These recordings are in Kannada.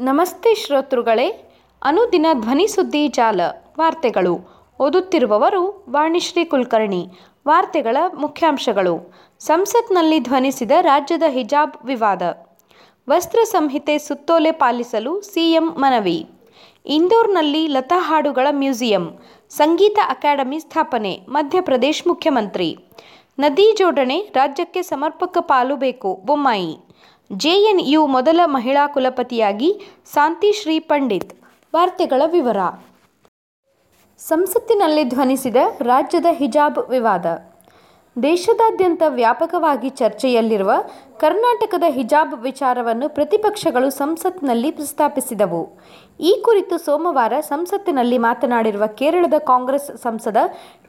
ನಮಸ್ತೆ ಶ್ರೋತೃಗಳೇ, ಅನುದಿನ ಧ್ವನಿ ಸುದ್ದಿ ಜಾಲ, ವಾರ್ತೆಗಳು. ಓದುತ್ತಿರುವವರು ವಾಣಿಶ್ರೀ ಕುಲಕರ್ಣಿ, ವಾರ್ತೆಗಳ ಮುಖ್ಯಾಂಶಗಳು. ಸಂಸತ್ನಲ್ಲಿ ಧ್ವನಿಸಿದ ರಾಜ್ಯದ ಹಿಜಾಬ್ ವಿವಾದ. ವಸ್ತ್ರ ಸಂಹಿತೆ ಸುತ್ತೋಲೆ ಪಾಲಿಸಲು ಸಿಎಂ ಮನವಿ. ಇಂದೋರ್ನಲ್ಲಿ ಲತಾ ಹಾಡುಗಳ ಮ್ಯೂಸಿಯಂ, ಸಂಗೀತ ಅಕಾಡೆಮಿ ಸ್ಥಾಪನೆ, ಮಧ್ಯಪ್ರದೇಶ ಮುಖ್ಯಮಂತ್ರಿ. ನದಿ ಜೋಡಣೆ, ರಾಜ್ಯಕ್ಕೆ ಸಮರ್ಪಕ ಪಾಲು ಬೇಕು, ಬೊಮ್ಮಾಯಿ. ಜೆಎನ್ಯು ಮೊದಲ ಮಹಿಳಾ ಕುಲಪತಿಯಾಗಿ ಶಾಂತಿ ಶ್ರೀ ಪಂಡಿತ್. ವಾರ್ತೆಗಳ ವಿವರ. ಸಂಸತ್ತಿನಲ್ಲಿ ಧ್ವನಿಸಿದ ರಾಜ್ಯದ ಹಿಜಾಬ್ ವಿವಾದ. ದೇಶದಾದ್ಯಂತ ವ್ಯಾಪಕವಾಗಿ ಚರ್ಚೆಯಲ್ಲಿರುವ ಕರ್ನಾಟಕದ ಹಿಜಾಬ್ ವಿಚಾರವನ್ನು ಪ್ರತಿಪಕ್ಷಗಳು ಸಂಸತ್ನಲ್ಲಿ ಪ್ರಸ್ತಾಪಿಸಿದವು. ಈ ಕುರಿತು ಸೋಮವಾರ ಸಂಸತ್ತಿನಲ್ಲಿ ಮಾತನಾಡಿರುವ ಕೇರಳದ ಕಾಂಗ್ರೆಸ್ ಸಂಸದ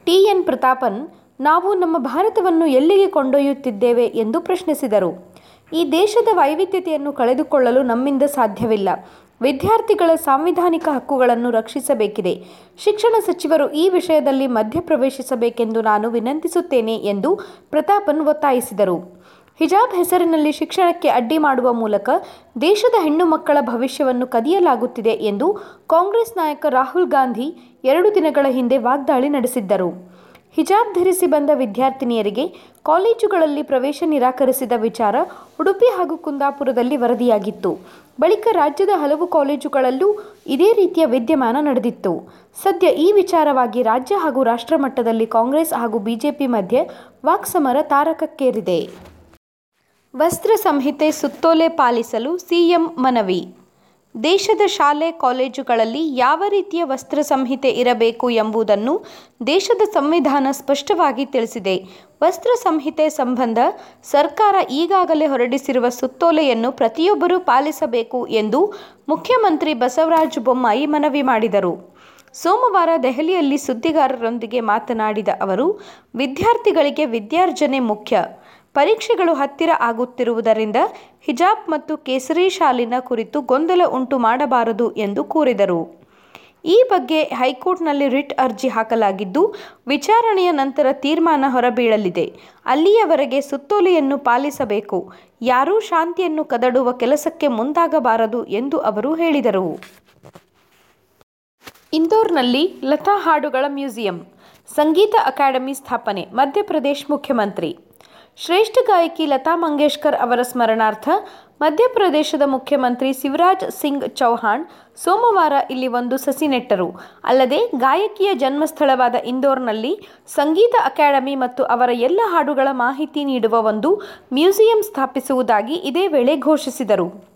ಟಿಎನ್ ಪ್ರತಾಪನ್, ನಾವು ನಮ್ಮ ಭಾರತವನ್ನು ಎಲ್ಲಿಗೆ ಕೊಂಡೊಯ್ಯುತ್ತಿದ್ದೇವೆ ಎಂದು ಪ್ರಶ್ನಿಸಿದರು. ಈ ದೇಶದ ವೈವಿಧ್ಯತೆಯನ್ನು ಕಳೆದುಕೊಳ್ಳಲು ನಮ್ಮಿಂದ ಸಾಧ್ಯವಿಲ್ಲ. ವಿದ್ಯಾರ್ಥಿಗಳ ಸಾಂವಿಧಾನಿಕ ಹಕ್ಕುಗಳನ್ನು ರಕ್ಷಿಸಬೇಕಿದೆ. ಶಿಕ್ಷಣ ಸಚಿವರು ಈ ವಿಷಯದಲ್ಲಿ ಮಧ್ಯಪ್ರವೇಶಿಸಬೇಕೆಂದು ನಾನು ವಿನಂತಿಸುತ್ತೇನೆ ಎಂದು ಪ್ರತಾಪನ್ ಒತ್ತಾಯಿಸಿದರು. ಹಿಜಾಬ್ ಹೆಸರಿನಲ್ಲಿ ಶಿಕ್ಷಣಕ್ಕೆ ಅಡ್ಡಿ ಮಾಡುವ ಮೂಲಕ ದೇಶದ ಹೆಣ್ಣು ಮಕ್ಕಳ ಭವಿಷ್ಯವನ್ನು ಕದಿಯಲಾಗುತ್ತಿದೆ ಎಂದು ಕಾಂಗ್ರೆಸ್ ನಾಯಕ ರಾಹುಲ್ ಗಾಂಧಿ ಎರಡು ದಿನಗಳ ಹಿಂದೆ ವಾಗ್ದಾಳಿ ನಡೆಸಿದ್ದರು. ಹಿಜಾಬ್ ಧರಿಸಿ ಬಂದ ವಿದ್ಯಾರ್ಥಿನಿಯರಿಗೆ ಕಾಲೇಜುಗಳಲ್ಲಿ ಪ್ರವೇಶ ನಿರಾಕರಿಸಿದ ವಿಚಾರ ಉಡುಪಿ ಹಾಗೂ ಕುಂದಾಪುರದಲ್ಲಿ ವರದಿಯಾಗಿತ್ತು. ಬಳಿಕ ರಾಜ್ಯದ ಹಲವು ಕಾಲೇಜುಗಳಲ್ಲೂ ಇದೇ ರೀತಿಯ ವಿದ್ಯಮಾನ ನಡೆದಿತ್ತು. ಸದ್ಯ ಈ ವಿಚಾರವಾಗಿ ರಾಜ್ಯ ಹಾಗೂ ರಾಷ್ಟ್ರ ಮಟ್ಟದಲ್ಲಿ ಕಾಂಗ್ರೆಸ್ ಹಾಗೂ ಬಿಜೆಪಿ ಮಧ್ಯೆ ವಾಕ್ಸಮರ ತಾರಕಕ್ಕೇರಿದೆ. ವಸ್ತ್ರ ಸಂಹಿತೆ ಸುತ್ತೋಲೆ ಪಾಲಿಸಲು ಸಿಎಂ ಮನವಿ. ದೇಶದ ಶಾಲೆ, ಕಾಲೇಜುಗಳಲ್ಲಿ ಯಾವ ರೀತಿಯ ವಸ್ತ್ರ ಸಂಹಿತೆ ಇರಬೇಕು ಎಂಬುದನ್ನು ದೇಶದ ಸಂವಿಧಾನ ಸ್ಪಷ್ಟವಾಗಿ ತಿಳಿಸಿದೆ. ವಸ್ತ್ರ ಸಂಹಿತೆ ಸಂಬಂಧ ಸರ್ಕಾರ ಈಗಾಗಲೇ ಹೊರಡಿಸಿರುವ ಸುತ್ತೋಲೆಯನ್ನು ಪ್ರತಿಯೊಬ್ಬರೂ ಪಾಲಿಸಬೇಕು ಎಂದು ಮುಖ್ಯಮಂತ್ರಿ ಬಸವರಾಜ ಬೊಮ್ಮಾಯಿ ಮನವಿ ಮಾಡಿದರು. ಸೋಮವಾರ ದೆಹಲಿಯಲ್ಲಿ ಸುದ್ದಿಗಾರರೊಂದಿಗೆ ಮಾತನಾಡಿದ ಅವರು, ವಿದ್ಯಾರ್ಥಿಗಳಿಗೆ ವಿದ್ಯಾರ್ಜನೆ ಮುಖ್ಯ. ಪರೀಕ್ಷೆಗಳು ಹತ್ತಿರ ಆಗುತ್ತಿರುವುದರಿಂದ ಹಿಜಾಬ್ ಮತ್ತು ಕೇಸರಿ ಶಾಲಿನ ಕುರಿತು ಗೊಂದಲ ಉಂಟು ಮಾಡಬಾರದು ಎಂದು ಕೋರಿದರು. ಈ ಬಗ್ಗೆ ಹೈಕೋರ್ಟ್ನಲ್ಲಿ ರಿಟ್ ಅರ್ಜಿ ಹಾಕಲಾಗಿದ್ದು, ವಿಚಾರಣೆಯ ನಂತರ ತೀರ್ಮಾನ ಹೊರಬೀಳಲಿದೆ. ಅಲ್ಲಿಯವರೆಗೆ ಸುತ್ತೋಲೆಯನ್ನು ಪಾಲಿಸಬೇಕು. ಯಾರೂ ಶಾಂತಿಯನ್ನು ಕದಡುವ ಕೆಲಸಕ್ಕೆ ಮುಂದಾಗಬಾರದು ಎಂದು ಅವರು ಹೇಳಿದರು. ಇಂದೋರ್ನಲ್ಲಿ ಲತಾ ಹಾಡುಗಳ ಮ್ಯೂಸಿಯಂ, ಸಂಗೀತ ಅಕಾಡೆಮಿ ಸ್ಥಾಪನೆ, ಮಧ್ಯಪ್ರದೇಶ್ ಮುಖ್ಯಮಂತ್ರಿ ಶ್ರೇಷ್ಠ ಗಾಯಕಿ ಲತಾ ಮಂಗೇಶ್ಕರ್ ಅವರ ಸ್ಮರಣಾರ್ಥ ಮಧ್ಯಪ್ರದೇಶದ ಮುಖ್ಯಮಂತ್ರಿ ಶಿವರಾಜ್ ಸಿಂಗ್ ಚೌಹಾಣ್ ಸೋಮವಾರ ಇಲ್ಲಿ ಒಂದು ಸಸಿ ನೆಟ್ಟರು ಅಲ್ಲದೆ ಗಾಯಕಿಯ ಜನ್ಮಸ್ಥಳವಾದ ಇಂದೋರ್ನಲ್ಲಿ ಸಂಗೀತ ಅಕಾಡೆಮಿ ಮತ್ತು ಅವರ ಎಲ್ಲ ಹಾಡುಗಳ ಮಾಹಿತಿ ನೀಡುವ ಒಂದು ಮ್ಯೂಸಿಯಂ ಸ್ಥಾಪಿಸುವುದಾಗಿ ಇದೇ ವೇಳೆ ಘೋಷಿಸಿದರು.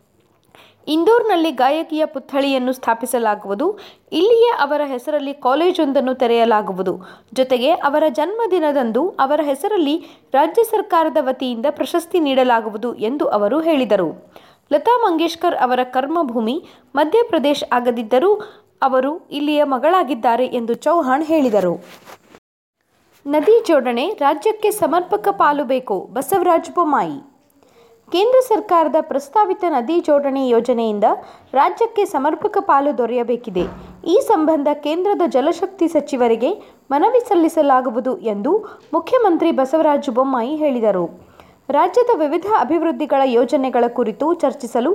ಇಂದೋರ್ನಲ್ಲಿ ಗಾಯಕಿಯ ಪುತ್ಥಳಿಯನ್ನು ಸ್ಥಾಪಿಸಲಾಗುವುದು. ಇಲ್ಲಿಯೇ ಅವರ ಹೆಸರಲ್ಲಿ ಕಾಲೇಜೊಂದನ್ನು ತೆರೆಯಲಾಗುವುದು. ಜೊತೆಗೆ ಅವರ ಜನ್ಮದಿನದಂದು ಅವರ ಹೆಸರಲ್ಲಿ ರಾಜ್ಯ ಸರ್ಕಾರದ ವತಿಯಿಂದ ಪ್ರಶಸ್ತಿ ನೀಡಲಾಗುವುದು ಎಂದು ಅವರು ಹೇಳಿದರು. ಲತಾ ಮಂಗೇಶ್ಕರ್ ಅವರ ಕರ್ಮಭೂಮಿ ಮಧ್ಯಪ್ರದೇಶ ಆಗದಿದ್ದರೂ ಅವರು ಇಲ್ಲಿಯ ಮಗಳಾಗಿದ್ದಾರೆ ಎಂದು ಚೌಹಾಣ್ ಹೇಳಿದರು. ನದಿ ಜೋಡಣೆ ರಾಜ್ಯಕ್ಕೆ ಸಮರ್ಪಕ ಪಾಲು ಬೇಕು. ಬಸವರಾಜ ಬೊಮ್ಮಾಯಿ. ಕೇಂದ್ರ ಸರ್ಕಾರದ ಪ್ರಸ್ತಾವಿತ ನದಿ ಜೋಡಣೆ ಯೋಜನೆಯಿಂದ ರಾಜ್ಯಕ್ಕೆ ಸಮರ್ಪಕ ಪಾಲು ದೊರೆಯಬೇಕಿದೆ. ಈ ಸಂಬಂಧ ಕೇಂದ್ರದ ಜಲಶಕ್ತಿ ಸಚಿವರಿಗೆ ಮನವಿ ಸಲ್ಲಿಸಲಾಗುವುದು ಎಂದು ಮುಖ್ಯಮಂತ್ರಿ ಬಸವರಾಜ ಬೊಮ್ಮಾಯಿ ಹೇಳಿದರು. ರಾಜ್ಯದ ವಿವಿಧ ಅಭಿವೃದ್ಧಿಗಳ ಯೋಜನೆಗಳ ಕುರಿತು ಚರ್ಚಿಸಲು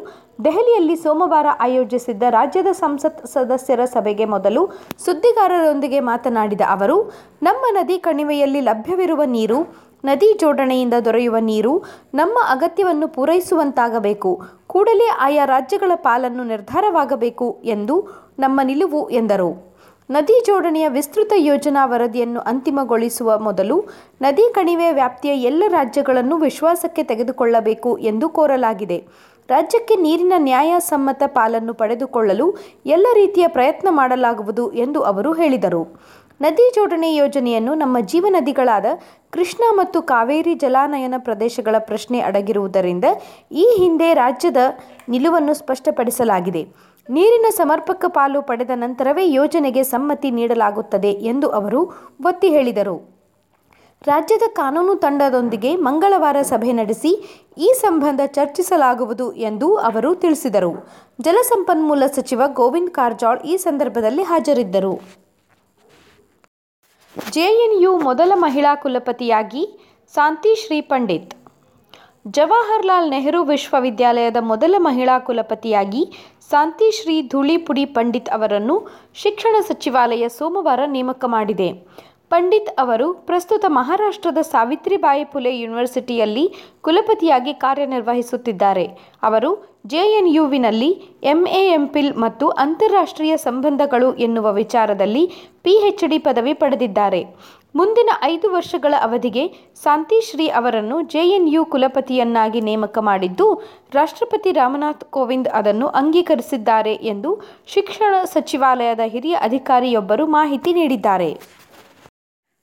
ದೆಹಲಿಯಲ್ಲಿ ಸೋಮವಾರ ಆಯೋಜಿಸಿದ್ದ ರಾಜ್ಯದ ಸಂಸತ್ ಸದಸ್ಯರ ಸಭೆಗೆ ಮೊದಲು ಸುದ್ದಿಗಾರರೊಂದಿಗೆ ಮಾತನಾಡಿದ ಅವರು, ನಮ್ಮ ನದಿ ಕಣಿವೆಯಲ್ಲಿ ಲಭ್ಯವಿರುವ ನೀರು ನದಿ ಜೋಡಣೆಯಿಂದ ದೊರೆಯುವ ನೀರು ನಮ್ಮ ಅಗತ್ಯವನ್ನು ಪೂರೈಸುವಂತಾಗಬೇಕು. ಕೂಡಲೇ ಆಯಾ ರಾಜ್ಯಗಳ ಪಾಲನ್ನು ನಿರ್ಧಾರವಾಗಬೇಕು ಎಂದು ನಮ್ಮ ನಿಲುವು ಎಂದರು. ನದಿ ಜೋಡಣೆಯ ವಿಸ್ತೃತ ಯೋಜನಾ ವರದಿಯನ್ನು ಅಂತಿಮಗೊಳಿಸುವ ಮೊದಲು ನದಿ ಕಣಿವೆ ವ್ಯಾಪ್ತಿಯ ಎಲ್ಲ ರಾಜ್ಯಗಳನ್ನು ವಿಶ್ವಾಸಕ್ಕೆ ತೆಗೆದುಕೊಳ್ಳಬೇಕು ಎಂದು ಕೋರಲಾಗಿದೆ. ರಾಜ್ಯಕ್ಕೆ ನೀರಿನ ನ್ಯಾಯಸಮ್ಮತ ಪಾಲನ್ನು ಪಡೆದುಕೊಳ್ಳಲು ಎಲ್ಲ ರೀತಿಯ ಪ್ರಯತ್ನ ಮಾಡಲಾಗುವುದು ಎಂದು ಅವರು ಹೇಳಿದರು. ನದಿ ಜೋಡಣೆ ಯೋಜನೆಯನ್ನು ನಮ್ಮ ಜೀವನದಿಗಳಾದ ಕೃಷ್ಣ ಮತ್ತು ಕಾವೇರಿ ಜಲಾನಯನ ಪ್ರದೇಶಗಳ ಪ್ರಶ್ನೆ ಅಡಗಿರುವುದರಿಂದ ಈ ಹಿಂದೆ ರಾಜ್ಯದ ನಿಲುವನ್ನು ಸ್ಪಷ್ಟಪಡಿಸಲಾಗಿದೆ. ನೀರಿನ ಸಮರ್ಪಕ ಪಾಲು ಪಡೆದ ನಂತರವೇ ಯೋಜನೆಗೆ ಸಮ್ಮತಿ ನೀಡಲಾಗುತ್ತದೆ ಎಂದು ಅವರು ಒತ್ತಿ ಹೇಳಿದರು. ರಾಜ್ಯದ ಕಾನೂನು ತಂಡದೊಂದಿಗೆ ಮಂಗಳವಾರ ಸಭೆ ನಡೆಸಿ ಈ ಸಂಬಂಧ ಚರ್ಚಿಸಲಾಗುವುದು ಎಂದು ಅವರು ತಿಳಿಸಿದರು. ಜಲಸಂಪನ್ಮೂಲ ಸಚಿವ ಗೋವಿಂದ್ ಕಾರಜೋಳ್ ಈ ಸಂದರ್ಭದಲ್ಲಿ ಹಾಜರಿದ್ದರು. ಜೆಎನ್ಯು ಮೊದಲ ಮಹಿಳಾ ಕುಲಪತಿಯಾಗಿ ಶಾಂತಿ ಶ್ರೀ ಪಂಡಿತ್. ಜವಾಹರ್ಲಾಲ್ ನೆಹರು ವಿಶ್ವವಿದ್ಯಾಲಯದ ಮೊದಲ ಮಹಿಳಾ ಕುಲಪತಿಯಾಗಿ ಶಾಂತಿಶ್ರೀ ಧೂಳಿಪುಡಿ ಪಂಡಿತ್ ಅವರನ್ನು ಶಿಕ್ಷಣ ಸಚಿವಾಲಯ ಸೋಮವಾರ ನೇಮಕ ಮಾಡಿದೆ. ಪಂಡಿತ್ ಅವರು ಪ್ರಸ್ತುತ ಮಹಾರಾಷ್ಟ್ರದ ಸಾವಿತ್ರಿಬಾಯಿ ಫುಲೆ ಯೂನಿವರ್ಸಿಟಿಯಲ್ಲಿ ಕುಲಪತಿಯಾಗಿ ಕಾರ್ಯನಿರ್ವಹಿಸುತ್ತಿದ್ದಾರೆ. ಅವರು ಜೆಎನ್ಯುವಿನಲ್ಲಿ ಎಂಎ ಎಂಪಿಲ್ ಮತ್ತು ಅಂತಾರಾಷ್ಟ್ರೀಯ ಸಂಬಂಧಗಳು ಎನ್ನುವ ವಿಚಾರದಲ್ಲಿ ಪಿಎಚ್ಡಿ ಪದವಿ ಪಡೆದಿದ್ದಾರೆ. ಮುಂದಿನ ಐದು ವರ್ಷಗಳ ಅವಧಿಗೆ ಶಾಂತಿಶ್ರೀ ಅವರನ್ನು ಜೆಎನ್ಯು ಕುಲಪತಿಯನ್ನಾಗಿ ನೇಮಕ ಮಾಡಿದ್ದು, ರಾಷ್ಟ್ರಪತಿ ರಾಮನಾಥ್ ಕೋವಿಂದ್ ಅದನ್ನು ಅಂಗೀಕರಿಸಿದ್ದಾರೆ ಎಂದು ಶಿಕ್ಷಣ ಸಚಿವಾಲಯದ ಹಿರಿಯ ಅಧಿಕಾರಿಯೊಬ್ಬರು ಮಾಹಿತಿ ನೀಡಿದ್ದಾರೆ.